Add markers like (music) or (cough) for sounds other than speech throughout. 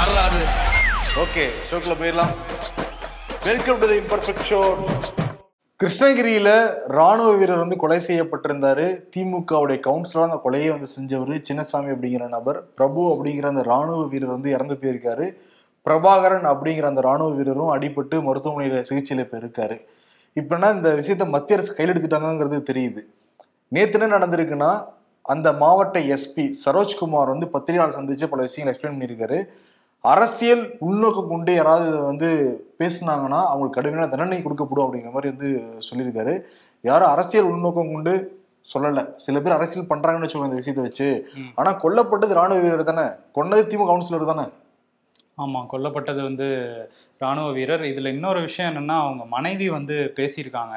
வரலாறு ஓகே ஷோக்கில் போயிடலாம். Welcome to the imperfect show கிருஷ்ணகிரியில் ராணுவ வீரர் வந்து கொலை செய்யப்பட்டிருந்தாரு. திமுகவுடைய கவுன்சிலர் அந்த கொலையை வந்து செஞ்சவர் சின்னசாமி அப்படிங்கிற நபர். பிரபு அப்படிங்கிற அந்த ராணுவ வீரர் வந்து இறந்து போயிருக்காரு. பிரபாகரன் அப்படிங்கிற அந்த ராணுவ வீரரும் அடிபட்டு மருத்துவமனையில் சிகிச்சையில் இப்ப இருக்காரு. இந்த விஷயத்த மத்திய அரசு கையில் எடுத்துட்டாங்கிறது தெரியுது. நேற்று என்ன நடந்திருக்குன்னா அந்த மாவட்ட எஸ்பி சரோஜ்குமார் வந்து பத்திரிகையாளர் சந்திச்சு பல விஷயங்களை எக்ஸ்பிளைன் பண்ணியிருக்காரு. அரசியல் உள்நோக்கம் கொண்டு யாராவது வந்து பேசுனாங்கன்னா அவங்களுக்கு கடுமையான தண்டனை கொடுக்கப்படும் அப்படிங்கிற மாதிரி வந்து சொல்லியிருக்காரு. யாரும் அரசியல் உள்நோக்கம் கொண்டு சொல்லல. சில பேர் அரசியல் பண்றாங்கன்னு வச்சுக்கோங்க இந்த விஷயத்தை வச்சு. ம். ஆனா கொல்லப்பட்டது ராணுவ வீரர் தானே? கொன்னது திமுக கவுன்சிலர் தானே? ஆமா கொல்லப்பட்டது வந்து ராணுவ வீரர். இதுல இன்னொரு விஷயம் என்னன்னா அவங்க மனைவி வந்து பேசியிருக்காங்க.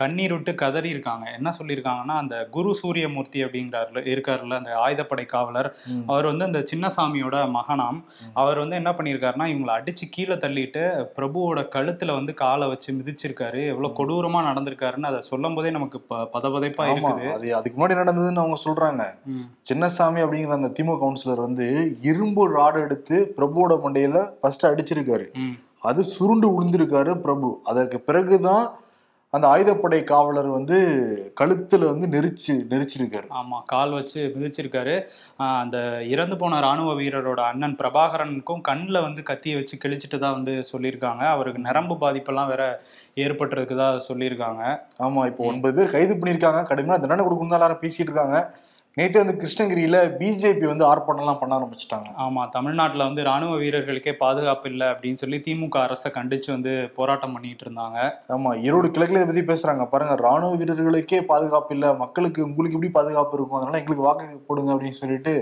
கண்ணீர் விட்டு கதறி இருக்காங்க என்ன சொல்லியிருக்காங்கன்னா அந்த குரு சூரியமூர்த்தி அப்படிங்கிறாருல இருக்காருல்ல அந்த ஆயுதப்படை காவலர். அவர் வந்து அந்த சின்னசாமியோட மகனாம். அவர் வந்து என்ன பண்ணியிருக்காருன்னா இவங்களை அடிச்சு கீழே தள்ளிட்டு பிரபுவோட கழுத்துல வந்து காலை வச்சு மிதிச்சிருக்காரு. எவ்வளவு கொடூரமா நடந்திருக்காருன்னு அதை சொல்லும் போதே நமக்கு பதபதைப்பா இருக்குது. அது அதுக்கு முன்னாடி நடந்ததுன்னு அவங்க சொல்றாங்க. சின்னசாமி அப்படிங்கிற அந்த திமுக கவுன்சிலர் வந்து இரும்பு ராடு எடுத்து பிரபுவோட மண்டையில ஃபர்ஸ்ட் அடிச்சிருக்காரு. அது சுருண்டு விழுந்திருக்காரு பிரபு. அதற்கு பிறகுதான் அந்த ஆயுதப்படை காவலர் வந்து கழுத்துல வந்து நெரிச்சு நெரிச்சிருக்காரு. ஆமா கால் வச்சு மிதிச்சிருக்காரு. அந்த இறந்து போன ராணுவ வீரரோட அண்ணன் பிரபாகரனுக்கும் கண்ணில் வந்து கத்தியை வச்சு கிழிச்சிட்டு தான் வந்து சொல்லியிருக்காங்க. அவருக்கு நரம்பு பாதிப்பெல்லாம் வேற ஏற்பட்டிருக்குதா சொல்லியிருக்காங்க. ஆமா இப்போ ஒன்பது பேர் கைது பண்ணியிருக்காங்க. கடுமையான தண்டனை கொடுக்கணும் எல்லாரும் பேசிட்டு இருக்காங்க. நேற்று வந்து கிருஷ்ணகிரியில பிஜேபி வந்து ஆர்ப்பாட்டம்லாம் பண்ண ஆரம்பிச்சிட்டாங்க. ஆமா தமிழ்நாட்டுல வந்து ராணுவ வீரர்களுக்கே பாதுகாப்பு இல்லை அப்படின்னு சொல்லி திமுக அரசை கண்டிச்சு வந்து போராட்டம் பண்ணிட்டு இருந்தாங்க. ஆமா ஈரோடு கிழக்குல இதை பத்தி பேசுறாங்க. பாருங்க ராணுவ வீரர்களுக்கே பாதுகாப்பு இல்ல மக்களுக்கு உங்களுக்கு எப்படி பாதுகாப்பு இருக்கும்? அதனால எங்களுக்கு வாக்கு போடுங்க அப்படின்னு சொல்லிட்டு.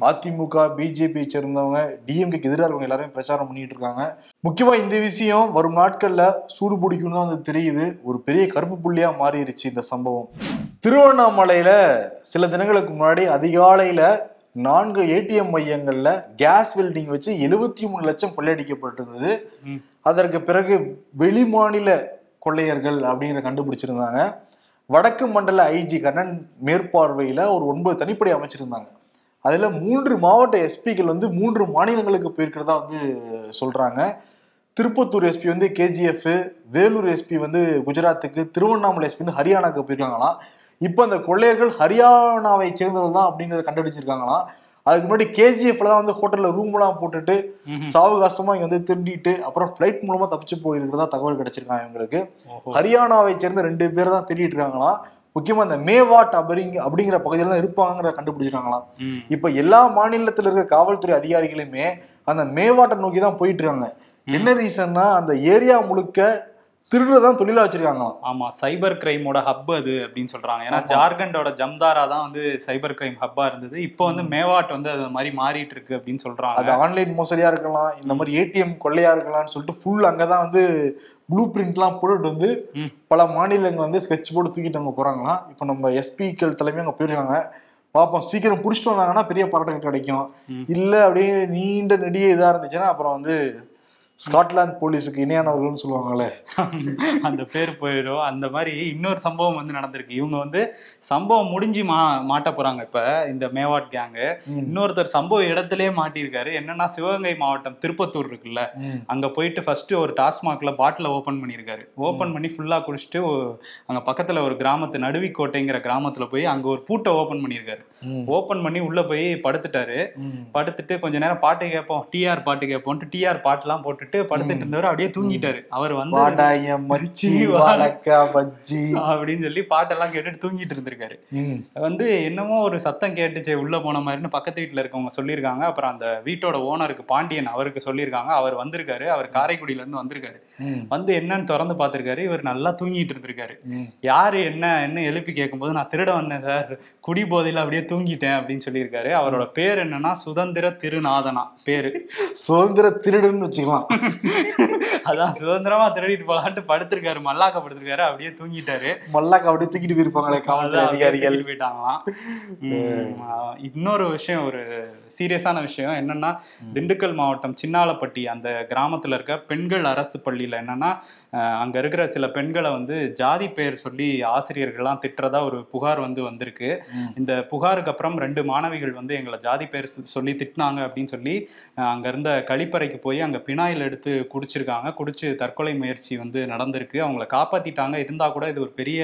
அதிமுக பிஜேபி சேர்ந்தவங்க டிஎம்கேக்கு எதிராக இருக்கவங்க எல்லாரும் பிரச்சாரம் பண்ணிட்டு இருக்காங்க. முக்கியமா இந்த விஷயம் வரும் நாட்கள்ல சூடு பிடிக்கும் தான் வந்து தெரியுது. ஒரு பெரிய கருப்பு புள்ளியா மாறிடுச்சு இந்த சம்பவம். திருவண்ணாமலையில சில தினங்களுக்கு முன்னாடி அதிகாலையில நான்கு ஏடிஎம் மையங்கள்ல கேஸ் வெல்டிங் வச்சு எழுபத்தி மூணு லட்சம் கொள்ளையடிக்கப்பட்டிருந்தது. அதற்கு பிறகு வெளிமாநில கொள்ளையர்கள் அப்படிங்கிறத கண்டுபிடிச்சிருந்தாங்க. வடக்கு மண்டல ஐஜி கண்ணன் மேற்பார்வையில ஒரு ஒன்பது தனிப்படை அமைச்சிருந்தாங்க. அதுல மூன்று மாவட்ட எஸ்பிக்கள் வந்து மூன்று மாநிலங்களுக்கு போயிருக்கிறதா வந்து சொல்றாங்க. திருப்பத்தூர் எஸ்பி வந்து கேஜிஎஃப் வேலூர் எஸ்பி வந்து குஜராத்துக்கு திருவண்ணாமலை எஸ்பி வந்து ஹரியானாக்கு போயிருக்காங்களாம். இப்போ அந்த கொள்ளையர்கள் ஹரியானாவை சேர்ந்தவர்கள் தான் அப்படிங்கறத கண்டுபிடிச்சிருக்காங்களாம். அதுக்கு முன்னாடி கேஜிஎஃப்ல தான் வந்து ஹோட்டல்ல ரூம்லாம் போட்டுட்டு ம்ஹும். சாவகாசமா இங்க வந்து திருடிட்டு அப்புறம் ஃபிளைட் மூலமா தப்பிச்சு போயிருக்கிறதா தகவல் கிடைச்சிருக்காங்க இவங்களுக்கு. ஹரியானாவை சேர்ந்த ரெண்டு பேர் தான் தேடிட்டு இருக்காங்களாம். முக்கியமா இந்த மேவாட் அப்படிங்க அப்படிங்கிற பகுதியில தான் இருப்பாங்கிறத கண்டுபிடிச்சிருக்காங்களாம். இப்ப எல்லா மாநிலத்துல இருக்க காவல்துறை அதிகாரிகளுமே அந்த மேவாட்டை நோக்கி தான் போயிட்டு இருக்காங்க. என்ன ரீசன்னா அந்த ஏரியா முழுக்க திருடுறதான் தொழிலா வச்சிருக்காங்களாம் ஆமா சைபர் கிரைமோட ஹப் அது அப்படின்னு சொல்றாங்க. ஏன்னா. ஜார்க்கண்டோட ஜம்தாரா தான் வந்து சைபர் கிரைம் ஹப்பா இருந்தது. இப்போ வந்து மேவாட் வந்து அது மாதிரி மாறிட்டு இருக்கு அப்படின்னு அது சொல்றாங்க ஆன்லைன் மோசடியா இருக்கலாம் இந்த மாதிரி ஏடிஎம் கொள்ளையா இருக்கலாம்னு சொல்லிட்டு ஃபுல் அங்கதான் வந்து ப்ளூ பிரிண்ட்லாம் போட்டுட்டு வந்து. பல மாநிலங்கள் வந்து ஸ்கெட்ச் போட்டு தூக்கிட்டு அங்க போறாங்களாம். இப்போ நம்ம எஸ்பிக்கள் தலைமை அங்க போயிருக்காங்க. பார்ப்போம் சீக்கிரம் பிடிச்சிட்டு வந்தாங்கன்னா பெரிய பாராட்டுகள் கிடைக்கும். இல்ல அப்படியே நீண்ட நெடிய இதா இருந்துச்சுன்னா அப்புறம் வந்து ஸ்காட்லாந்து போலீஸுக்கு இணையானவர்கள்னு சொல்லுவாங்கல்ல அந்த பேர் போயிடும். அந்த மாதிரி இன்னொரு சம்பவம் வந்து நடந்திருக்கு. இவங்க வந்து சம்பவம் முடிஞ்சு மா மாட்ட போறாங்க இப்ப இந்த மேவாட் கேங்கு. இன்னொருத்தர் சம்பவ இடத்திலே மாட்டியிருக்காரு. என்னன்னா சிவகங்கை மாவட்டம் திருப்பத்தூர் இருக்குல்ல. அங்க போயிட்டு ஃபர்ஸ்ட் ஒரு டாஸ்மாக்ல பாட்டில ஓபன் பண்ணியிருக்காரு. ஓபன் பண்ணி ஃபுல்லா குடிச்சிட்டு அங்க பக்கத்துல ஒரு கிராமத்து நடுவிக்கோட்டைங்கிற கிராமத்துல போய் அங்க ஒரு பூட்டை ஓபன் பண்ணியிருக்காரு. ஓபன் பண்ணி உள்ள போய் படுத்துட்டாரு. படுத்துட்டு கொஞ்ச நேரம் பாட்டு கேட்போம் டிஆர் பாட்டு கேட்போம்ட்டு டிஆர் பாட்டுலாம் போட்டுட்டு படுத்துட்டு இருந்தவர் அப்படியே தூங்கிட்டாரு. அவர் வந்து மச்சி பஜ்ஜி அப்படின்னு சொல்லி பாட்டெல்லாம் கேட்டுட்டு தூங்கிட்டு இருந்திருக்காரு. வந்து என்னமோ ஒரு சத்தம் கேட்டுச்சு உள்ள போன மாதிரின்னு பக்கத்து வீட்டுல இருக்கவங்க சொல்லியிருக்காங்க. அப்புறம் அந்த வீட்டோட ஓனருக்கு பாண்டியன் அவருக்கு சொல்லியிருக்காங்க. அவர் வந்திருக்காரு. அவர் காரைக்குடியில இருந்து வந்திருக்காரு. வந்து என்னன்னு திறந்து பார்த்திருக்காரு. இவர் நல்லா தூங்கிட்டு இருந்திருக்காரு. யாரு என்ன என்ன எழுப்பி கேட்கும்போது நான் திருட வந்தேன் சார். குடி போதையில அப்படியே தூங்கிட்டேன் அப்படின்னு சொல்லியிருக்காரு. அவரோட பேர் என்னன்னா சுதந்திர திருநாதனா. பேரு. சுதந்திர திருடுன்னு வச்சுக்கலாம். (laughs) அதான் சுதந்திரமா திருடிட்டு போலான்ட்டு படுத்திருக்காரு. மல்லாக்க படுத்திருக்காரு. அப்படியே தூங்கிட்டாரு. மல்லாக்க அப்படியே தூக்கிட்டு போயிருப்பாங்களே காவல்துறை அதிகாரிகள். போயிட்டாங்களாம். இன்னொரு விஷயம் ஒரு சீரியஸான விஷயம் என்னன்னா திண்டுக்கல் மாவட்டம் சின்னாலப்பட்டி அந்த கிராமத்துல இருக்க பெண்கள் அரசு பள்ளியில என்னன்னா அங்க இருக்கிற சில பெண்களை வந்து ஜாதி பெயர் சொல்லி ஆசிரியர்கள்லாம் திட்டுறதா ஒரு புகார் வந்து வந்திருக்கு. இந்த புகாருக்கு அப்புறம் ரெண்டு மாணவிகள் வந்து எங்களை ஜாதி பெயர் சொல்லி திட்டினாங்க அப்படின்னு சொல்லி அங்க இருந்த கழிப்பறைக்கு போய் அங்க பினாயில் எடுத்து குடிச்சிருக்காங்க. குடிச்சு தற்கொலை முயற்சி வந்து நடந்திருக்கு. அவங்கள காப்பாத்திட்டாங்க. இருந்தா கூட இது ஒரு பெரிய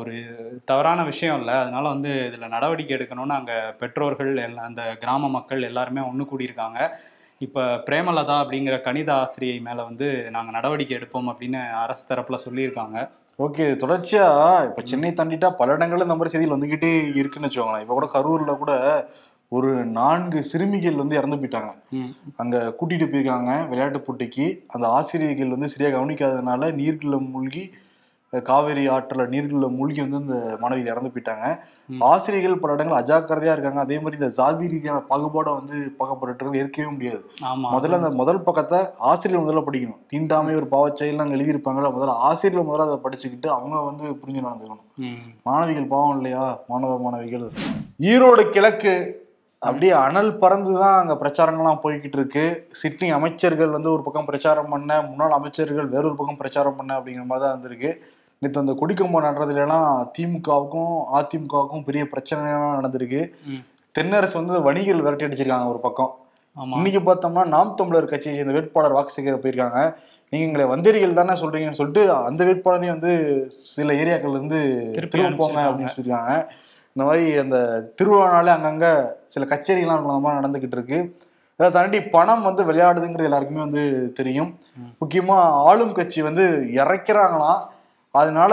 ஒரு தவறான விஷயம் இல்லை. அதனால வந்து இதில் நடவடிக்கை எடுக்கணும்னு அங்கே பெற்றோர்கள் எல்லாம் அந்த கிராம மக்கள் எல்லாருமே ஒன்று கூடியிருக்காங்க. இப்போ பிரேமலதா அப்படிங்கிற கணித ஆசிரியை மேலே வந்து நாங்கள் நடவடிக்கை எடுப்போம் அப்படின்னு அரசு தரப்பில் சொல்லியிருக்காங்க. ஓகே தொடர்ச்சியா இப்ப சென்னை தாண்டிட்டா பல இடங்கள்ல இந்த மாதிரி செய்திகள் வந்துகிட்டே இருக்குன்னு வச்சுக்கோங்களேன். இப்ப கூட கரூர்ல கூட ஒரு நான்கு சிறுமிகள் வந்து இறந்து போயிட்டாங்க. அங்க கூட்டிட்டு போயிருக்காங்க விளையாட்டு போட்டிக்கு. அந்த ஆசிரியர்கள் வந்து சரியா கவனிக்காததுனால நீர்க்குள்ள மூழ்கி காவேரி ஆற்றுல நீர்க்குள்ள மூழ்கி வந்து அந்த மாணவிகள் இறந்து போயிட்டாங்க. ஆசிரியர்கள் பல இடங்கள் அஜாக்கிரதையா இருக்காங்க. அதே மாதிரி இந்த ஜாதி ரீதியான பாகுபாடை வந்து பார்க்கப்பட்டு ஏற்கவே முடியாது. முதல்ல அந்த முதல் பக்கத்தை ஆசிரியர் முதல்ல படிக்கணும். தீண்டாமை ஒரு பாவச்செயல் அங்கே எழுதியிருப்பாங்கல்ல முதல்ல ஆசிரியர் முதல்ல அதை படிச்சுக்கிட்டு அவங்க வந்து புரிஞ்சு நடந்துக்கணும். மாணவிகள் பாவம் இல்லையா? மாணவ மாணவிகள். ஈரோடு கிழக்கு அப்படியே அனல் பறந்து தான் அங்கே பிரச்சாரங்கள்லாம் போய்கிட்டு இருக்கு சிட்னி அமைச்சர்கள் வந்து ஒரு பக்கம் பிரச்சாரம் பண்ண முன்னாள் அமைச்சர்கள் வேறொரு பக்கம் பிரச்சாரம் பண்ண அப்படிங்கிற மாதிரி தான் வந்திருக்கு நேற்று அந்த கொடிக்கம்பம் நடுறதுலாம் திமுகவுக்கும் அதிமுகவுக்கும் பெரிய பிரச்சனைலாம் நடந்திருக்கு. தென்னரசு வந்து வணிகர்கள் விரட்டி அடிச்சிருக்காங்க ஒரு பக்கம். இன்னைக்கு பார்த்தோம்னா நாம் தமிழர் கட்சியை சேர்ந்த வேட்பாளர் வாக்கு சேகர போயிருக்காங்க. நீங்க எங்களை வந்தேரிகள் தானே சொல்றீங்கன்னு சொல்லிட்டு அந்த வேட்பாளரையும் வந்து சில ஏரியாக்கள்ல இருந்து திருப்போங்க அனுப்பிச்சிருக்காங்க. அப்படின்னு சொல்லியிருக்காங்க. இந்த மாதிரி அந்த திருவிழானாலே அங்கங்க சில கச்சேரிகள்லாம் அந்த மாதிரி நடந்துகிட்டு இருக்கு அதை தாண்டி பணம் வந்து விளையாடுதுங்கிறது எல்லாருக்குமே வந்து தெரியும். ம். முக்கியமா ஆளும் கட்சி வந்து இறைக்கிறாங்களாம். அதனால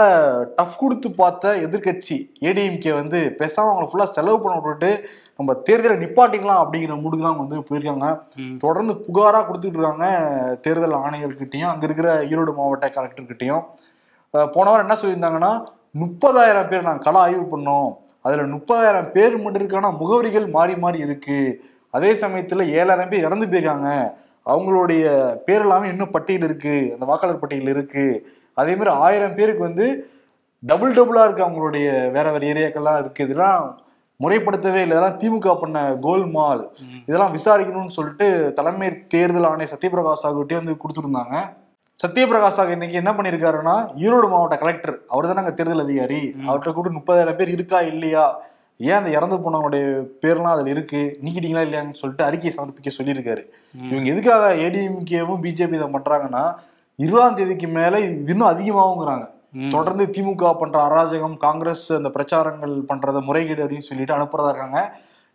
டஃப் கொடுத்து பார்த்த எதிர்க்கட்சி ஏடிஎம்கே வந்து பேசாம அவங்களை ஃபுல்லா செலவு பண்ண விட்டுட்டு நம்ம தேர்தலை நிப்பாட்டிக்கலாம் அப்படிங்கிற மூடுக்கு தான் வந்து போயிருக்காங்க. தொடர்ந்து புகாரா கொடுத்துட்டு இருக்காங்க தேர்தல் ஆணையர்கிட்டயும் அங்க இருக்கிற ஈரோடு மாவட்ட கலெக்டர்கிட்டயும். போன வாரம் என்ன சொல்லியிருந்தாங்கன்னா முப்பதாயிரம் பேர் நாங்கள் கள ஆய்வு பண்ணோம். அதுல முப்பதாயிரம் பேர் மட்டும் இருக்கான முகவரிகள் மாறி மாறி இருக்கு. அதே சமயத்துல ஏழாயிரம் பேர் இறந்து போயிருக்காங்க. அவங்களுடைய பேர் எல்லாமே இன்னும் பட்டியல் இருக்கு. அந்த வாக்காளர் பட்டியல் இருக்கு. அதே மாதிரி ஆயிரம் பேருக்கு வந்து டபுள் டபுளா இருக்கு அவங்களுடைய வேற வேற ஏரியாக்கள்லாம் இருக்கு. இதெல்லாம் முறைப்படுத்தவே இல்லை. இதெல்லாம் திமுக பண்ண கோல்மால் இதெல்லாம் விசாரிக்கணும்னு சொல்லிட்டு தலைமை தேர்தல் ஆணையர் சத்யபிரகாஷ் சாகுட்டே வந்து கொடுத்துருந்தாங்க. சத்யபிரகாஷ் சாகு இன்னைக்கு என்ன பண்ணியிருக்காருன்னா ஈரோடு மாவட்ட கலெக்டர் அவர் தானே அங்க தேர்தல் அதிகாரி. அவர்கிட்ட கூட முப்பதாயிரம் பேர் இருக்கா இல்லையா? ஏன் அந்த இறந்து போனவங்களுடைய பேர்லாம் அதுல இருக்கு? நீக்கிட்டீங்களா இல்லையான்னு சொல்லிட்டு அறிக்கை சமர்ப்பிக்க சொல்லியிருக்காரு. இவங்க எதுக்காக ஏடிஎம்கேவும் பிஜேபி இதை பண்றாங்கன்னா இருபதாம் தேதிக்கு மேல இன்னும் அதிகமாகுங்கிறாங்க. தொடர்ந்து திமுக பண்ற அராஜகம் காங்கிரஸ் அந்த பிரச்சாரங்கள் பண்றத முறைகேடு அப்படின்னு சொல்லிட்டு அனுப்புறதா இருக்காங்க.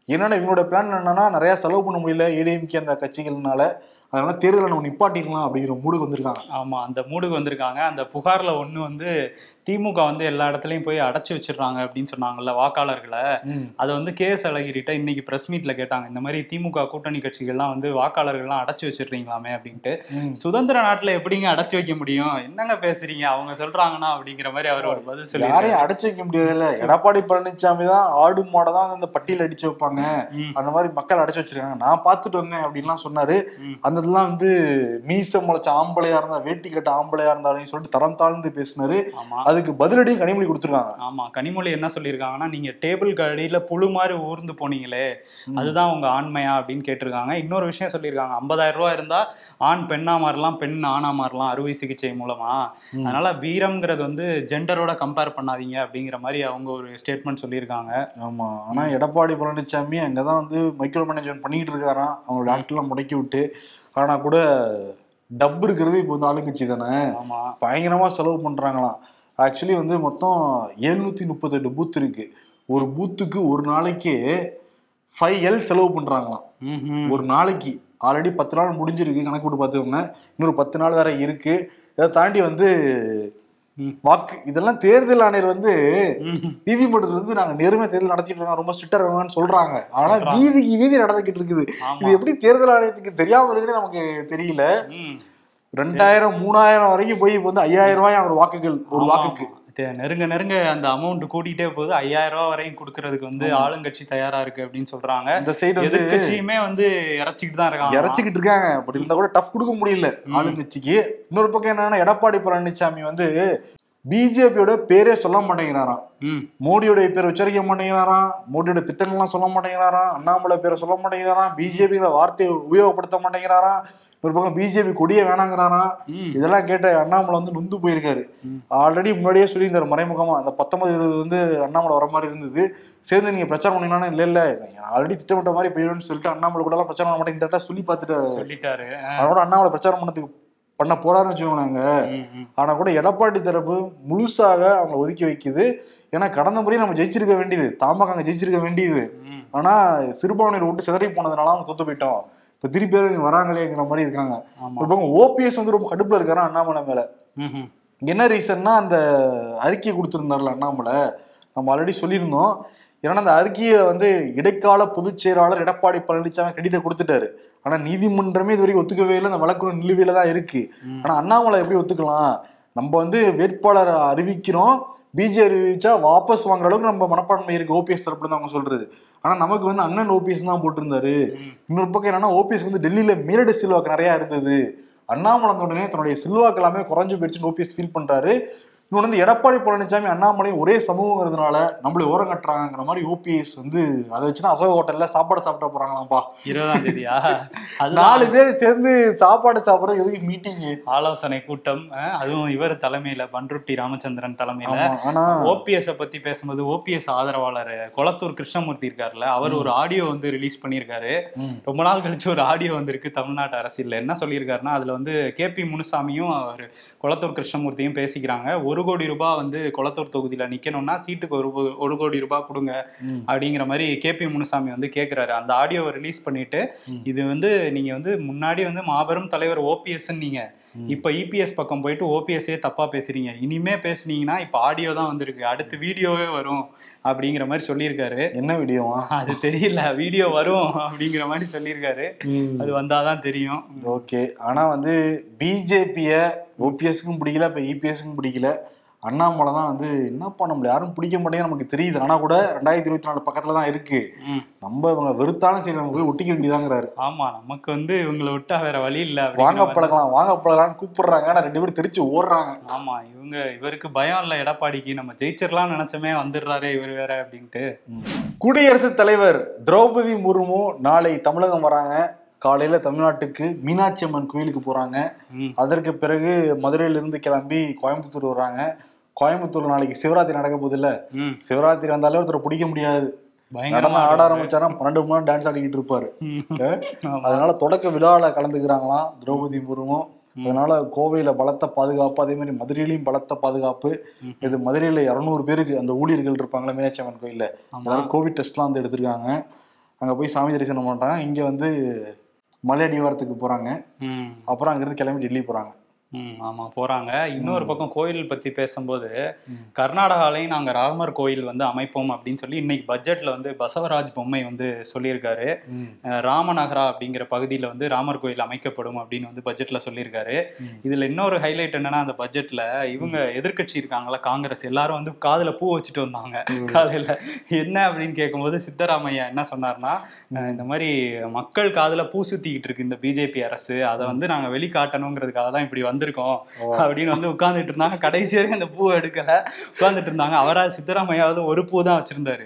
என்னன்னா இவங்களோட பிளான் என்னன்னா நிறைய செலவு பண்ண முடியல ஏடிஎம்கே அந்த கட்சிகள்னால. அதனால தேர்தலை நம்ம நிப்பாட்டிக்கலாம் அப்படிங்கிற மூடுக்கு வந்திருக்காங்க. ஆமா அந்த மூடுக்கு வந்திருக்காங்க. அந்த புகார்ல ஒன்று வந்து திமுக வந்து எல்லா இடத்துலயும் போய் அடைச்சு வச்சிடுறாங்க அப்படின்னு சொன்னாங்கல்ல வாக்காளர்களை. அதை வந்து கே எஸ் அழகிரிட்ட இன்னைக்கு பிரஸ் மீட்ல கேட்டாங்க. இந்த மாதிரி திமுக கூட்டணி கட்சிகள்லாம் வந்து வாக்காளர்கள்லாம் அடைச்சு வச்சிடுறீங்களாமே அப்படின்ட்டு. சுதந்திர நாட்டுல எப்படிங்க அடைச்சு வைக்க முடியும்? என்னங்க பேசுறீங்க? அவங்க சொல்றாங்கன்னா அப்படிங்கிற மாதிரி அவர் ஒரு பதில் சொல்லி யாரையும் அடைச்சு வைக்க முடியாதுல்ல. எடப்பாடி பழனிசாமி தான் ஆடு மாடை தான் அந்த பட்டியல் அடிச்சு வைப்பாங்க. அந்த மாதிரி மக்கள் அடைச்சு வச்சிருக்காங்க. நான் பார்த்துட்டு வந்தேன் அப்படின்லாம் சொன்னாரு. அந்த இதெல்லாம் வந்து மீச முளைச்ச ஆம்பளையா இருந்தா வேட்டி கட்ட ஆம்பளையா இருந்தாலும் சொல்லிட்டு தரம் தாழ்ந்து பேசினாரு. ஆமா. அதுக்கு பதிலடியும் கனிமொழி கொடுத்துருக்காங்க. ஆமா கனிமொழி என்ன சொல்லியிருக்காங்கன்னா நீங்க டேபிள் அடியில புழு மாதிரி ஊர்ந்து போனீங்களே அதுதான் உங்க ஆண்மையா அப்படின்னு கேட்டிருக்காங்க. இன்னொரு விஷயம் சொல்லியிருக்காங்க. ஐம்பதாயிரம் ரூபாய் இருந்தா ஆண் பெண்ணா மாறலாம் பெண் ஆணா மாறலாம் அறுவை சிகிச்சை மூலமா. அதனால வீரம்ங்கிறது வந்து ஜெண்டரோட கம்பேர் பண்ணாதீங்க அப்படிங்கிற மாதிரி அவங்க ஒரு ஸ்டேட்மெண்ட் சொல்லியிருக்காங்க. ஆமா ஆனா எடப்பாடி பழனிசாமி அங்கதான் வந்து மைக்ரோ மேனேஜ்மெண்ட் பண்ணிட்டு இருக்காராம் அவங்களோட ஆட்கள்லாம் முடக்கி விட்டு. ஆனா கூட டப் இருக்கிறது இப்போ வந்து ஆளுங்கட்சி தானே? ஆமா. பயங்கரமா செலவு பண்றாங்களாம். ஆக்சுவலி வந்து மொத்தம் எழுநூத்தி முப்பத்தெட்டு பூத் இருக்கு. ஒரு பூத்துக்கு ஒரு நாளைக்கு ஃபைவ் எல் செலவு பண்றாங்களாம். ம்ஹும். ஒரு நாளைக்கு. ஆல்ரெடி பத்து நாள் முடிஞ்சிருக்கு. கணக்கு போட்டு பார்த்துக்கோங்க இன்னொரு பத்து நாள் வேற இருக்கு. இதை தாண்டி வந்து. வாக்கு இதெல்லாம் தேர்தல் ஆணையர் வந்து. நீதிமன்றத்துல இருந்து நாங்க நேர்மையா தேர்தல் நடத்திட்டு இருக்கோம் ரொம்ப ஸ்ட்ரிக்டா இருக்காங்கன்னு சொல்றாங்க. ஆனா. வீதிக்கு வீதி நடந்துகிட்டு இருக்குது. இது எப்படி தேர்தல் ஆணையத்துக்கு தெரியாம இருக்குன்னு நமக்கு தெரியல. ரெண்டாயிரம் மூணாயிரம் வரைக்கும் போய் இப்ப வந்து ஐயாயிரம் ரூபாய் ஒரு வாக்குகள் ஒரு வாக்குக்கு. நெருங்க நெருங்க அந்த அமௌண்ட் கூட்டிகிட்டே போகுது. ஐயாயிரம் ரூபாய் வரையும் கொடுக்கறதுக்கு வந்து. ஆளுங்கட்சி தயாரா இருக்கு அப்படின்னு சொல்றாங்க. இந்த சைடு வந்து எதிர்கட்சியுமே வந்து இறச்சிக்கிட்டு தான் இருக்காங்க. இறச்சிக்கிட்டு இருக்காங்க. அப்படி இருந்தா கூட டஃப் கொடுக்க முடியல. ஆளுங்கட்சிக்கு. இன்னொரு பக்கம் என்னன்னா எடப்பாடி பழனிசாமி வந்து பிஜேபியோட பேரே சொல்ல மாட்டேங்கிறாராம். மோடியோட பேரை உச்சரிக்க மாட்டேங்கிறாராம். மோடியோட திட்டங்கள்லாம் சொல்ல மாட்டேங்கிறாராம். அண்ணாமலை பேரை சொல்ல மாட்டேங்கிறாராம். பிஜேபிங்கிற வார்த்தையை உபயோகப்படுத்த மாட்டேங்கிறாராம். ஒரு பக்கம் பிஜேபி கொடியே வேணாங்கிறாராம் ம். இதெல்லாம் கேட்ட அண்ணாமலை வந்து நொந்து போயிருக்காரு. ஆல்ரெடி முன்னாடியே சொல்லியிருந்தாரு மறைமுகமா அந்த பத்தொன்பது இருபது வந்து அண்ணாமலை வர மாதிரி இருந்தது. சேர்ந்து நீங்க பிரச்சாரம் பண்ணீங்கன்னா இல்ல இல்ல. ஆல்ரெடி திட்டமிட்ட மாதிரி போயிடும்னு சொல்லிட்டு அண்ணாமலை கூட எல்லாம் பிரச்சாரம் பண்ண மாட்டேங்கிட்டா சொல்லி பார்த்துட்டாரு. சொல்லிட்டாரு அதோட அண்ணாமலை பிரச்சாரம் பண்ணதுக்கு பண்ண போறாருன்னு வச்சுக்கோங்க. ஆனா கூட எடப்பாடி தரப்பு முழுசாக அவங்களை ஒதுக்கி வைக்குது. ஏன்னா கடந்த முறையும் நம்ம ஜெயிச்சிருக்க வேண்டியது தாமக அங்க ஜெயிச்சிருக்க வேண்டியது. ஆனா சிறுபான்மையினர் விட்டு சிதறி போனதுனால அவங்க தோத்து போயிட்டோம். இப்ப திருப்பி இங்க வராங்களேங்கிற மாதிரி இருக்காங்க. பக்கம் ஓபிஎஸ் வந்து ரொம்ப கடுப்புல இருக்காரு அண்ணாமலை மேல. என்ன ரீசன்னா அந்த அறிக்கை கொடுத்திருந்தார்ல அண்ணாமலை. நம்ம ஆல்ரெடி சொல்லியிருந்தோம். ஏன்னா அந்த அறிக்கையை வந்து இடைக்கால பொதுச் செயலாளர் எடப்பாடி பழனிசாமி கிரெடிட்டை கொடுத்துட்டாரு. ஆனா நீதிமன்றமே இது வரைக்கும் ஒத்துக்கவே இல்லை. அந்த வழக்கு நிலுவையில தான் இருக்கு. ஆனா அண்ணாமலை எப்படி ஒத்துக்கலாம்? நம்ம வந்து வேட்பாளரை அறிவிக்கிறோம். பிஜே அறிவிச்சா வாபஸ் வாங்குற அளவுக்கு நம்ம மனப்பான்மை இருக்கு. ஓபிஎஸ் தரப்புல தான் அவங்க சொல்றது. ஆனா நமக்கு வந்து அண்ணன் ஓபிஎஸ் தான் போட்டிருந்தாரு. இன்னொரு பக்கம் என்னன்னா ஓபிஎஸ் வந்து டெல்லியில மேலடு செல்வாக்கு நிறைய இருந்தது. அண்ணாமலை உடனே தன்னுடைய செல்வாக்கு எல்லாமே குறைஞ்சு போயிடுச்சுன்னு ஓபிஎஸ் ஃபீல் பண்றாரு. இன்னொன்று வந்து எடப்பாடி பழனிசாமி அண்ணாமலையும் ஒரே சமூகங்கிறதுனால நம்மளை ஓரம் கட்டுறாங்கிற மாதிரி ஓபிஎஸ் வந்து அதை வச்சுதான் அசோக ஹோட்டல்ல சாப்பாடு சாப்பிட போறாங்களாம்ப்பா. இருபதாம் தேதியா? நாலு பேர் சேர்ந்து சாப்பாடு சாப்பிடுறது எதுக்கு மீட்டிங்கு ஆலோசனை கூட்டம். அதுவும் இவர் தலைமையில பன்ருட்டி ராமச்சந்திரன் தலைமையில. ஓபிஎஸ் பத்தி பேசும்போது ஓபிஎஸ் ஆதரவாளர் கொளத்தூர் கிருஷ்ணமூர்த்தி இருக்கார்ல அவர் ஒரு ஆடியோ வந்து ரிலீஸ் பண்ணியிருக்காரு. ரொம்ப நாள் கழிச்சு ஒரு ஆடியோ வந்திருக்கு தமிழ்நாட்டு அரசியல்ல. என்ன சொல்லியிருக்காருன்னா அதுல வந்து கேபி முனுசாமியும் அவர் கொளத்தூர் கிருஷ்ணமூர்த்தியும் பேசிக்கிறாங்க. ஒரு கோடி ரூபாய் வந்து கொளத்தூர் தொகுதியில நிக்கணும்னா சீட்டுக்கு ஒரு ஒரு கோடி ரூபாய் கொடுங்க அப்படிங்கிற மாதிரி கேபி முனுசாமி வந்து கேக்குறாரு. அந்த ஆடியோவை ரிலீஸ் பண்ணிட்டு. இது வந்து நீங்க வந்து முன்னாடி வந்து மாபெரும் தலைவர் ஓபிஎஸ் நீங்க. ம். இப்ப இபிஎஸ் பக்கம் போயிட்டு ஓபிஎஸ்ஸே தப்பா பேசுறீங்க. இனிமே பேசுனீங்கன்னா இப்ப ஆடியோ தான் வந்திருக்கு. அடுத்து வீடியோவே வரும் அப்படிங்கிற மாதிரி சொல்லியிருக்காரு. என்ன வீடியோவா அது தெரியல. வீடியோ வரும் அப்படிங்கிற மாதிரி சொல்லியிருக்காரு. அது வந்தாதான் தெரியும். ஓகே. ஆனா வந்து பிஜேபிய ஓபிஎஸ்க்கும் பிடிக்கல இப்ப இபிஎஸ்க்கும் பிடிக்கல. அண்ணாமலை தான் வந்து என்னப்பா நம்மள யாரும் பிடிக்க மாட்டேங்குது நமக்கு தெரியுது. ஆனா கூட ரெண்டாயிரத்தி இருபத்தி நாலு பக்கத்துல தான் இருக்கு. நம்ம இவங்க வெறுத்தாலும் சரி நம்ம போய் ஒட்டிக்க வேண்டியதாங்கிறாரு. ஆமா நமக்கு வந்து இவங்களை விட்டா வேற வழி இல்ல வாங்க. பழகலாம் வாங்க பழகலாம்னு கூப்பிடுறாங்க. ஆனா ரெண்டு பேரும் தெரிச்சு ஓடுறாங்க. ஆமா இவங்க இவருக்கு பயம் இல்ல எடப்பாடிக்கு. நம்ம ஜெயிச்சிடலாம் நினைச்சோமே வந்துடுறாரு இவர் வேற அப்படின்ட்டு. குடியரசுத் தலைவர் திரௌபதி முர்மு நாளை தமிழகம் வராங்க. காலையில தமிழ்நாட்டுக்கு மீனாட்சி அம்மன் கோயிலுக்கு போறாங்க. அதற்கு பிறகு மதுரையில இருந்து கிளம்பி கோயம்புத்தூர் வர்றாங்க. கோயம்புத்தூர் நாளைக்கு சிவராத்திரி நடக்க ம். சிவராத்திரி வந்தாலே ஒருத்தர் பிடிக்க முடியாது. பயங்கரமா ஆட. ஆரம்பிச்சாரா பன்னெண்டு மணி நேரம் டான்ஸ் ஆடிக்கிட்டு இருப்பாரு. அதனால தொடக்க விழாவில் கலந்துக்கிறாங்களாம் திரௌபதி முர்மு அதனால கோவையில பலத்த பாதுகாப்பு அதே மாதிரி மதுரையிலையும் பலத்த பாதுகாப்பு. இது மதுரையில இருநூறு பேருக்கு அந்த ஊழியர்கள் இருப்பாங்களா மீனாட்சி அம்மன் கோயில்ல. எல்லாரும் கோவிட் டெஸ்ட்லாம் வந்து எடுத்திருக்காங்க. அங்க போய் சாமி தரிசனம் பண்றாங்க. இங்க வந்து மலை அடிவாரத்துக்கு போறாங்க. அப்புறம் அங்கிருந்து கிளம்பி டெல்லி போறாங்க. ஆமா போறாங்க. இன்னொரு பக்கம் கோயில் பத்தி பேசும்போது ம். கர்நாடகாலையும் நாங்க ராமர் கோயில் வந்து அமைப்போம் அப்படின்னு சொல்லி இன்னைக்கு பட்ஜெட்ல வந்து பசவராஜ் பொம்மை வந்து சொல்லியிருக்காரு. ராமநகரா அப்படிங்கிற பகுதியில வந்து ராமர் கோயில் அமைக்கப்படும் அப்படின்னு வந்து பட்ஜெட்ல சொல்லியிருக்காரு. ம். இதுல இன்னொரு ஹைலைட் என்னன்னா அந்த பட்ஜெட்ல இவங்க எதிர்க்கட்சி இருக்காங்களா காங்கிரஸ். எல்லாரும் வந்து காதுல பூ வச்சுட்டு வந்தாங்க. காலையில. என்ன அப்படின்னு கேட்கும்போது சித்தராமையா என்ன சொன்னார்னா இந்த மாதிரி மக்கள் காதுல பூ சுத்திக்கிட்டு இருக்கு இந்த பிஜேபி அரசு. அதை வந்து நாங்க வெளிக்காட்டணுங்கிறதுக்காக தான் இப்படி வந்திருக்கோம் அப்படின்னு வந்து உட்கார்ந்துட்டு இருந்தாங்க. கடைசி வரைக்கும் அந்த பூவை எடுக்கல. உட்கார்ந்துட்டு இருந்தாங்க. அவரா சித்தராமையாவது ஒரு பூ தான் வச்சிருந்தாரு.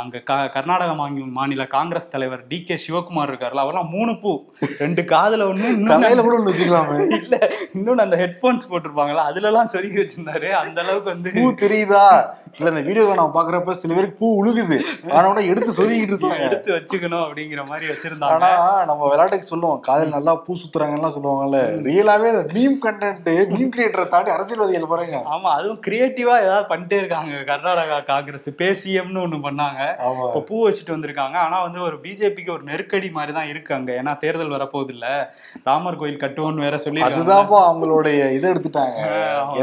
அங்க கர்நாடக மாநில காங்கிரஸ் தலைவர் டி கே சிவகுமார் இருக்காருல்ல அவர்லாம் மூணு பூ. ரெண்டு காதுல ஒண்ணு (laughs) இல்ல இன்னொன்னு அந்த ஹெட்போன்ஸ் போட்டிருப்பாங்கல்ல அதுல எல்லாம் சொருகி வச்சிருந்தாரு. அந்த அளவுக்கு வந்து பூ தெரியுதா? இல்ல இந்த வீடியோவை நான் பாக்குறப்ப சில பேருக்கு பூ உழுகுது. ஆனா எடுத்து சொல்லிக்கிட்டு இருக்காங்க எடுத்து வச்சுக்கணும் அப்படிங்கிற மாதிரி வச்சிருந்தாங்க. ஆனா நம்ம விளையாட்டுக்கு சொல்லுவோம். காதல் நல்லா பூ சுத்துறாங்கன்னு சொல்லுவாங்கல்ல. ரியலாவே அந்த மீம் கண்டென்ட் மீம் கிரியேட்டரை தாண்டி அரசியல்வாதிகள் பாருங்க. ஆமா அதுவும் கிரியேட்டிவா ஏதாவது பண்ணிட்டே இருக்காங்க. கர்நாடகா காங்கிரஸ் பேசியம்னு ஒண்ணு பண்ணாங்க. இப்போ பூ வச்சுட்டு வந்திருக்காங்க. ஆனா வந்து ஒரு பிஜேபிக்கு ஒரு நெருக்கடி மாதிரி தான் இருக்கு அங்க. ஏன்னா தேர்தல் வரப்போகுது இல்ல. ராமர் கோயில் கட்டுவோம்னு வேற சொல்லி அதுதான்ப்பா அவங்களுடைய இதை எடுத்துட்டாங்க.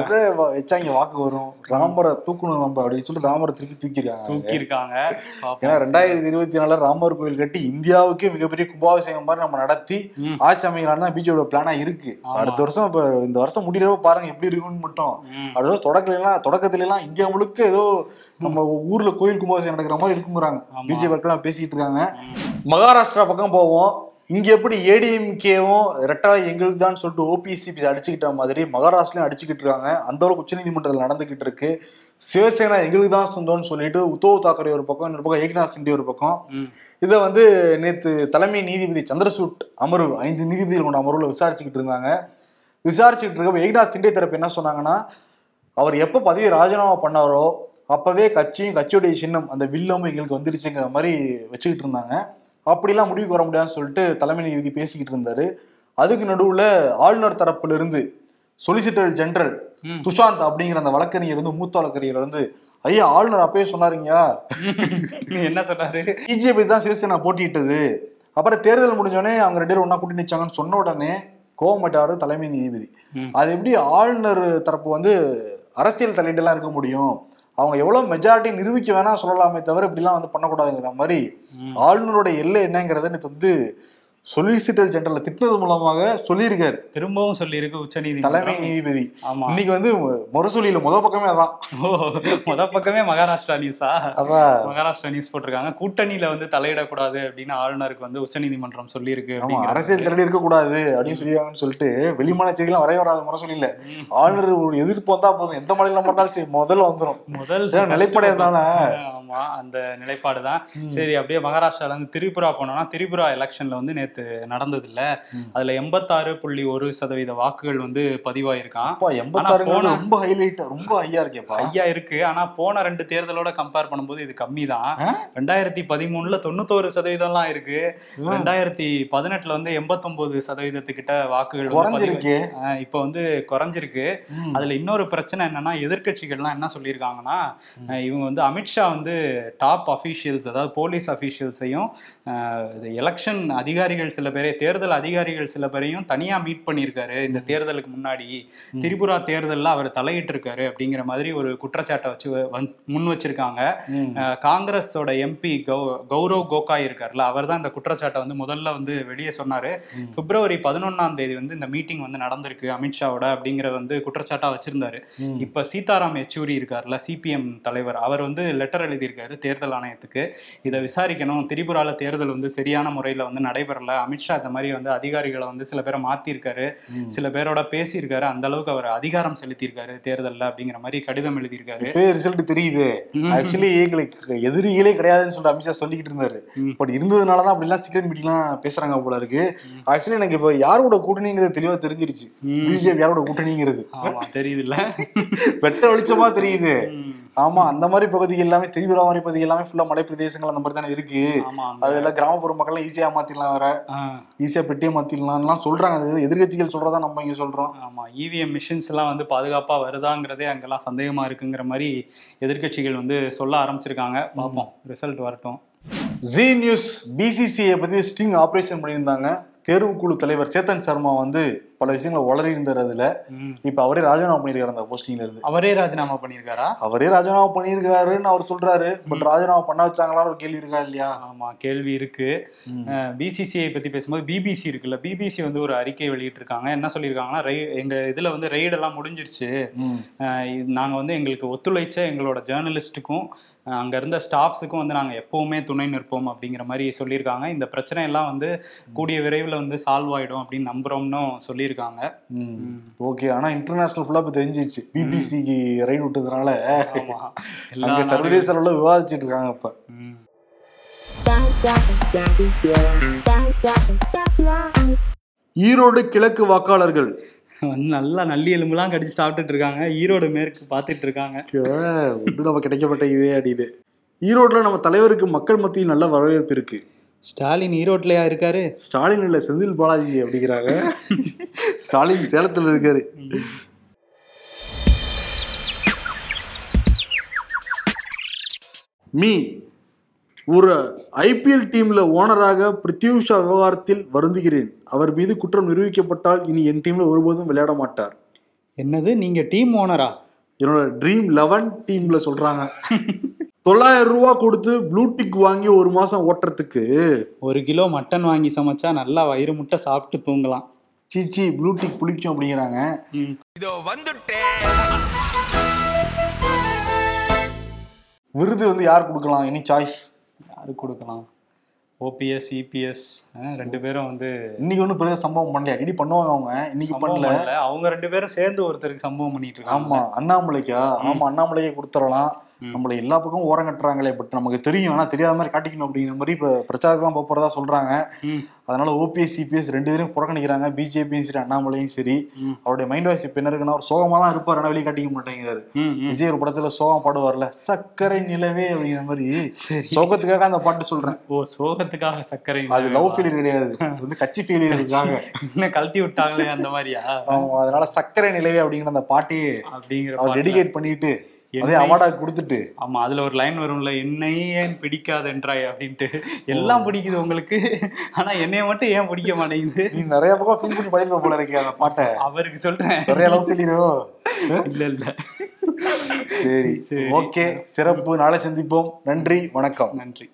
எதை வச்சா இங்க வாக்கு வரும்? ராமரை தூக்கணும் நம்ம அப்படின்னு சொல்லி ராமரை திருப்பி தூக்கிருக்காங்க. தூக்கி இருக்காங்க ஏன்னா ரெண்டாயிரத்தி இருபத்தி நாலுல ராமர் கோயில் கட்டி இந்தியாவுக்கே மிகப்பெரிய கும்பாபிஷேகம் மாதிரி நம்ம நடத்தி. ஆட்சி அமைக்கலாம்னு தான் பிஜேபியோட பிளானா இருக்கு. அடுத்த வருஷம் இப்ப இந்த வருஷம் முடியறப்ப பாருங்க எப்படி இருக்குன்னு மட்டும். அடுத்த வருஷம் தொடக்கல எல்லாம் தொடக்கத்துல எல்லாம் இந்தியா முழுக்க ஏதோ நம்ம ஊர்ல கோயில் கும்பாபிஷேகம் நடக்கிற மாதிரி இருக்குங்கிறாங்க. பிஜேபி எல்லாம் பேசிட்டு இருக்காங்க. மகாராஷ்டிரா பக்கம் போவோம். இங்க எப்படி ஏடிஎம்கேவும் ரெட்டாலை எங்களுக்கு தான் சொல்லிட்டு ஓபிசி அடிச்சுக்கிட்ட மாதிரி மகாராஷ்டிரலையும் அடிச்சுக்கிட்டு இருக்காங்க. அந்த அளவுக்கு உச்சநீதிமன்றத்தில் நடந்துகிட்டு இருக்கு. சிவசேனா எங்களுக்கு தான் சொந்தம்னு சொல்லிட்டு உத்தவ் தாக்கரே ஒரு பக்கம் இன்னொரு பக்கம் ஏக்நாத் சிண்டே ஒரு பக்கம். இதை வந்து நேத்து தலைமை நீதிபதி சந்திரசூட் அமர்வு ஐந்து நீதிபதிகள் கொண்ட அமர்வுல விசாரிச்சுக்கிட்டு இருந்தாங்க. விசாரிச்சுக்கிட்டு இருக்க ஏக்நாத் சிண்டே தரப்பு என்ன சொன்னாங்கன்னா அவர் எப்போ பதவி ராஜினாமா பண்ணாரோ அப்பவே கட்சியும் கட்சியுடைய சின்னம் அந்த வில்லமும் எங்களுக்கு வந்துருச்சுங்கிற மாதிரி வச்சுக்கிட்டு இருந்தாங்க. அப்படிலாம் முடிவுக்கு வர முடியாதுன்னு சொல்லிட்டு தலைமை நீதிபதி பேசிக்கிட்டு இருந்தாரு. அதுக்கு நடுவுல ஆளுநர் தரப்புல இருந்து சொலிசிட்டர் ஜெனரல். துஷாந்த் அப்படிங்கிற அந்த வழக்கறிஞர் வந்து மூத்த வழக்கறிஞர் வந்து ஐயா ஆளுநர் அப்பயே சொன்னாருங்க என்ன சொன்னாரு பிஜேபி தான் சிவசேனா போட்டியிட்டது அப்புறம் தேர்தல் முடிஞ்சோடனே அவங்க ரெண்டு பேரும் ஒண்ணா கூட்டி நிச்சாங்கன்னு சொன்ன உடனே கோவமாட்டாரு தலைமை நீதிபதி. அது எப்படி ஆளுநர் தரப்பு வந்து அரசியல் தலையீடெல்லாம் இருக்க முடியும் அவங்க எவ்வளவு மெஜாரிட்டி நிரூபிக்க வேணா சொல்லலாமே தவிர இப்படிலாம் வந்து பண்ணக்கூடாதுங்கிற மாதிரி ம். ஆளுநரோட எல்லை என்னங்கிறத நேத்து வந்து சொலிசிட்டர் ஜெனரல் திட்டினது மூலமாக சொல்லியிருக்காரு. திரும்பவும் சொல்லியிருக்கு உச்ச தலைமை நீதிமன்றம் நீதிபதி இன்னைக்கு வந்து முரசொலியில முத பக்கமே அதான். முத பக்கமே மகாராஷ்டிரா நியூஸா அதான் மகாராஷ்டிரா நியூஸ் போட்டிருக்காங்க. கூட்டணியில வந்து தலையிடக்கூடாது அப்படின்னு ஆளுநருக்கு வந்து உச்சநீதிமன்றம் சொல்லியிருக்கு ஆமா அப்படிங்கிற அரசியல் தலையீடு இருக்கக்கூடாது அப்படின்னு சொல்லிடுவாங்கன்னு சொல்லிட்டு வெளிமான செய்திலாம் வரைய வராத முரசொலியில. ஆளுநர் ஒரு எதிர்ப்பு வந்தா போதும். எந்த மாநிலம் இருந்தாலும் சரி முதல்ல வந்துரும். முதல் ஏன்னா நிலைப்பாடு இருந்தால ஆமா அந்த நிலைப்பாடு தான். சரி அப்படியே மகாராஷ்டிரால இருந்து திரிபுரா போனோம்னா திரிபுரா எலெக்ஷன்ல வந்து நேத்து நடந்தது இல்ல. அதுல எண்பத்தாறு புள்ளி ஒரு சதவீத வாக்குகள் வந்து பதிவாயிருக்கான். ரொம்ப ஹைலைட் ரொம்ப ஹையா இருக்கேப்பா. ஐயா இருக்கு. ஆனா போன ரெண்டு தேர்தலோட கம்பேர் பண்ணும்போது இது கம்மி தான்? ரெண்டாயிரத்தி பதிமூணுல தொண்ணூத்தோரு சதவீதம்லாம் இருக்கு. ரெண்டாயிரத்தி பதினெட்டுல வந்து எண்பத்தொன்பது சதவீதத்துக்கிட்ட வாக்குகள் குறைஞ்சிருக்கே. இப்ப வந்து குறைஞ்சிருக்கு. அதுல இன்னொரு பிரச்சனை என்னன்னா எதிர்க்கட்சிகள்லாம் என்ன சொல்லியிருக்காங்கன்னா இவங்க வந்து அமித்ஷா வந்து டாப் அஃபீஷியல்ஸ் அதாவது போலீஸ் அஃபீஷியல்ஸையும் எலெக்ஷன் அதிகாரிகள் சில பேரை தேர்தல் அதிகாரிகள் சில பேரையும் தனியா மீட் பண்ணியிருக்காரு. இந்த தேர்தலுக்கு முன்னாடி திரிபுரா தேர்தல்ல அவர் தலையிட்டு இருக்காரு அப்படிங்கிற மாதிரி ஒரு குற்றச்சாட்டை வச்சு முன் வச்சிருக்காங்க. காங்கிரஸோட எம்பி கௌ கௌரவ் கோகாய் இருக்கார்ல அவர் தான் இந்த குற்றச்சாட்டை வந்து முதல்ல வந்து வெளியே சொன்னாரு. பிப்ரவரி பதினொன்னாம் தேதி வந்து இந்த மீட்டிங் வந்து நடந்திருக்கு அமித்ஷாவோட அப்படிங்கிற வந்து குற்றச்சாட்டா வச்சிருந்தாரு. இப்ப சீதாராம் யெச்சூரி இருக்கார்ல சிபிஎம் தலைவர் அவர் வந்து லெட்டர் எழுதியிருக்காரு தேர்தல் ஆணையத்துக்கு. இதை விசாரிக்கணும். திரிபுரால தேர்தல் வந்து சரியான முறையில வந்து நடைபெறல. அமித்ஷா இந்த மாதிரி வந்து அதிகாரிகளை வந்து சில பேரை மாத்திருக்காரு ம். சில பேரோட பேசியிருக்காரு. அந்த அளவுக்கு அவர் அதிகாரம் செலுத்தியிருக்காரு தேர்தல்ல அப்படிங்கிற மாதிரி கடிதம் எழுதியிருக்காரு. ரிசல்ட் தெரியுது. ஆக்சுவலி எங்களுக்கு எதிரிகளே கிடையாதுன்னு சொல்லிட்டு அமித்ஷா சொல்லிக்கிட்டு இருந்தாரு. பட் இருந்ததுனால தான் அப்படிலாம் சீக்கிரம் மீட்டிங்லாம் பேசுறாங்க போல இருக்கு. ஆக்சுவலி எனக்கு இப்போ யாரோட கூட்டணிங்கிறது தெளிவா தெரிஞ்சிருச்சு. பிஜேபி யாரோட கூட்டணிங்கிறது. ஆமா தெரியுதுல்ல. (laughs) வெட்ட வெளிச்சமா தெரியுது. ஆமா அந்த மாதிரி பகுதிகள் எல்லாமே மாதிரி பகுதி எல்லாமே ஃபுல்லா மலை பிரதேசங்கள் அந்த மாதிரி தானே இருக்கு. அதெல்லாம் கிராமப்புற மக்கள்லாம் ஈஸியா மாத்திடலாம் வேற. ஈஸியா பெட்டியை மாத்திடலாம்லாம் சொல்றாங்க. அது எதிர்கட்சிகள் சொல்றதா நம்ம இங்க சொல்றோம். ஆமா இவிஎம் மிஷின்ஸ் எல்லாம் வந்து பாதுகாப்பா வருதாங்கிறதே அங்கெல்லாம் சந்தேகமா இருக்குங்கிற மாதிரி எதிர்க்கட்சிகள் வந்து சொல்ல ஆரம்பிச்சிருக்காங்க. பார்ப்போம். ரிசல்ட் வரட்டும். ஜி நியூஸ் பிசிசிஐ பத்தி ஸ்டிங் ஆபரேஷன் பண்ணியிருந்தாங்க. தேர்வுக்குழு தலைவர் சேத்தன் சர்மா வந்து பல விஷயங்களை வளரி ம். இப்ப அவரே ராஜினாமா பண்ணியிருக்காரு அந்த போஸ்டிங்ல இருந்து. அவரே ராஜினாமா பண்ணியிருக்காரா? அவரே ராஜினாமா பண்ணியிருக்காருன்னு அவர் சொல்றாரு. பட் ராஜினாமா பண்ண வச்சாங்களான்னு ஒரு கேள்வி இருக்கா இல்லையா? ஆமா கேள்வி இருக்கு. பிசிசிஐ பத்தி பேசும்போது பிபிசி இருக்குல்ல? பிபிசி வந்து ஒரு அறிக்கை வெளியிட்டிருக்காங்க. என்ன சொல்லியிருக்காங்கன்னா எங்க இதுல வந்து ரெய்டு எல்லாம் முடிஞ்சிருச்சு நாங்க வந்து எங்களுக்கு ஒத்துழைச்ச எங்களோட ஜேர்னலிஸ்ட்டுக்கும் அங்க இருந்த ஸ்டாஃப்ஸுக்கும் வந்து நாங்க எப்பவுமே துணை நிற்போம் அப்படிங்கிற மாதிரி சொல்லியிருக்காங்க. இந்த பிரச்சனை எல்லாம் வந்து கூடிய விரைவில் வந்து சால்வ் ஆயிடும் அப்படின்னு நம்புறோம்னு சொல்லியிருக்காங்க. ஓகே. ஆனா இன்டர்நேஷனல் ஃபுல்லா இப்ப தெரிஞ்சிச்சு. பிபிசிக்கு ரைடு விட்டதுனால அங்க சர்வதேச அளவுல விவாதிச்சுட்டு இருக்காங்க இப்ப. ஈரோடு கிழக்கு வாக்காளர்கள் வந்து நல்லா நல்லி எலும்புலாம் கடிச்சு சாப்பிட்டுட்டு இருக்காங்க. ஈரோடு மேற்கு பார்த்துட்டு இருக்காங்க. ஒன்று நம்ம கிடைக்கப்பட்ட இதே அப்படின்னு. ஈரோட்ல நம்ம தலைவருக்கு மக்கள் மத்தியில் நல்ல வரவேற்பு இருக்கு. ஸ்டாலின் ஈரோட்லயா இருக்காரு? ஸ்டாலின் இல்ல செந்தில் பாலாஜி அப்படிங்கிறாங்க. ஸ்டாலின் சேலத்துல இருக்காரு. மீ. ஒரு ஐபிஎல் டீம்ல ஓனராக பிருத்யூஷா விவகாரத்தில் வருந்துகிறேன். அவர் மீது குற்றம் நிரூபிக்கப்பட்டால் இனி என் டீம்ல ஒருபோதும் விளையாட மாட்டார். என்னது? நீங்க டீம் ஓனரா? என்னோட ட்ரீம் லெவன் டீம்ல சொல்றாங்க. தொள்ளாயிரம் ரூபா கொடுத்து ப்ளூடிக் வாங்கி ஒரு மாசம் ஓட்டுறதுக்கு. ஒரு கிலோ மட்டன் வாங்கி சமைச்சா நல்லா வயிறு முட்டை சாப்பிட்டு தூங்கலாம். சீச்சி ப்ளூடிக் புளிக்கும் அப்படிங்கிறாங்க. ம். விருது வந்து யார் கொடுக்கலாம்? எனி சாய்ஸ் யாரு கொடுக்கலாம். ஓபிஎஸ் இபிஎஸ் ரெண்டு பேரும் வந்து இன்னைக்கு ஒன்றும் பெரிய சம்பவம் பண்ணலையா? இடி பண்ணுவாங்க அவங்க? இன்னைக்கு பண்ணல. பண்ணல. அவங்க ரெண்டு பேரும் சேர்ந்து ஒருத்தருக்கு சம்பவம் பண்ணிட்டு இருக்காங்க. ஆமா அண்ணாமலைக்கா? ஆமா அண்ணாமலைக்கே கொடுத்துடலாம். நம்மள எல்லா பக்கமும் ஓரம் கட்டுறாங்களே பட் நமக்கு தெரியும். ஆனா தெரியாத மாதிரி காட்டிக்கணும் அப்படிங்கிற மாதிரி இப்ப பிரச்சாரத்துலாம் போக போறதா சொல்றாங்க. அதனால ஓபிஎஸ் சிபிஎஸ் ரெண்டு பேரும் புறக்கணிக்கிறாங்க. பிஜேபியும் சரி அண்ணாமலையும் சரி. அவருடைய மைண்ட் வாய்ஸ் இப்ப என்ன இருக்குன்னா அவர் சோகமா தான் இருப்பார் வெளியே காட்டிக்க மாட்டேங்கிறாரு. விஜய் ஒரு படத்துல சோகம் பாடுவார்ல சர்க்கரை நிலவே அப்படிங்கிற மாதிரி. சோகத்துக்காக அந்த பாட்டு சொல்றேன். ஓ சோகத்துக்காக சக்கரை அது லவ் ஃபெயிலியர் கிடையாது. அது வந்து கட்சி ஃபெயிலியருக்காக என்ன கழட்டி விட்டாங்களே அந்த மாதிரியா? அதனால சர்க்கரை நிலவே அப்படிங்கிற அந்த பாட்டையே அப்படிங்கிற. டெடிகேட் பண்ணிட்டு அதே அவார்டா கொடுத்துட்டு. ஆமா அதுல ஒரு லைன் வரும்ல என்னை ஏன் பிடிக்காதென்றாய் அப்படின்ட்டு. எல்லாம் பிடிக்குது உங்களுக்கு. ஆனா என்னைய மட்டும் ஏன் பிடிக்க மாட்டேங்குது? நீ நிறைய பக்கம் ஃபீல் பண்ணி படிக்க போல இருக்கே அந்த பாட்டை. அவருக்கு சொல்றேன். நிறைய லவ் ஃபெயிலியரோ (laughs) இல்ல இல்ல. சரி சரி. ஓகே. சிறப்பு. நாளை சந்திப்போம். நன்றி வணக்கம். நன்றி.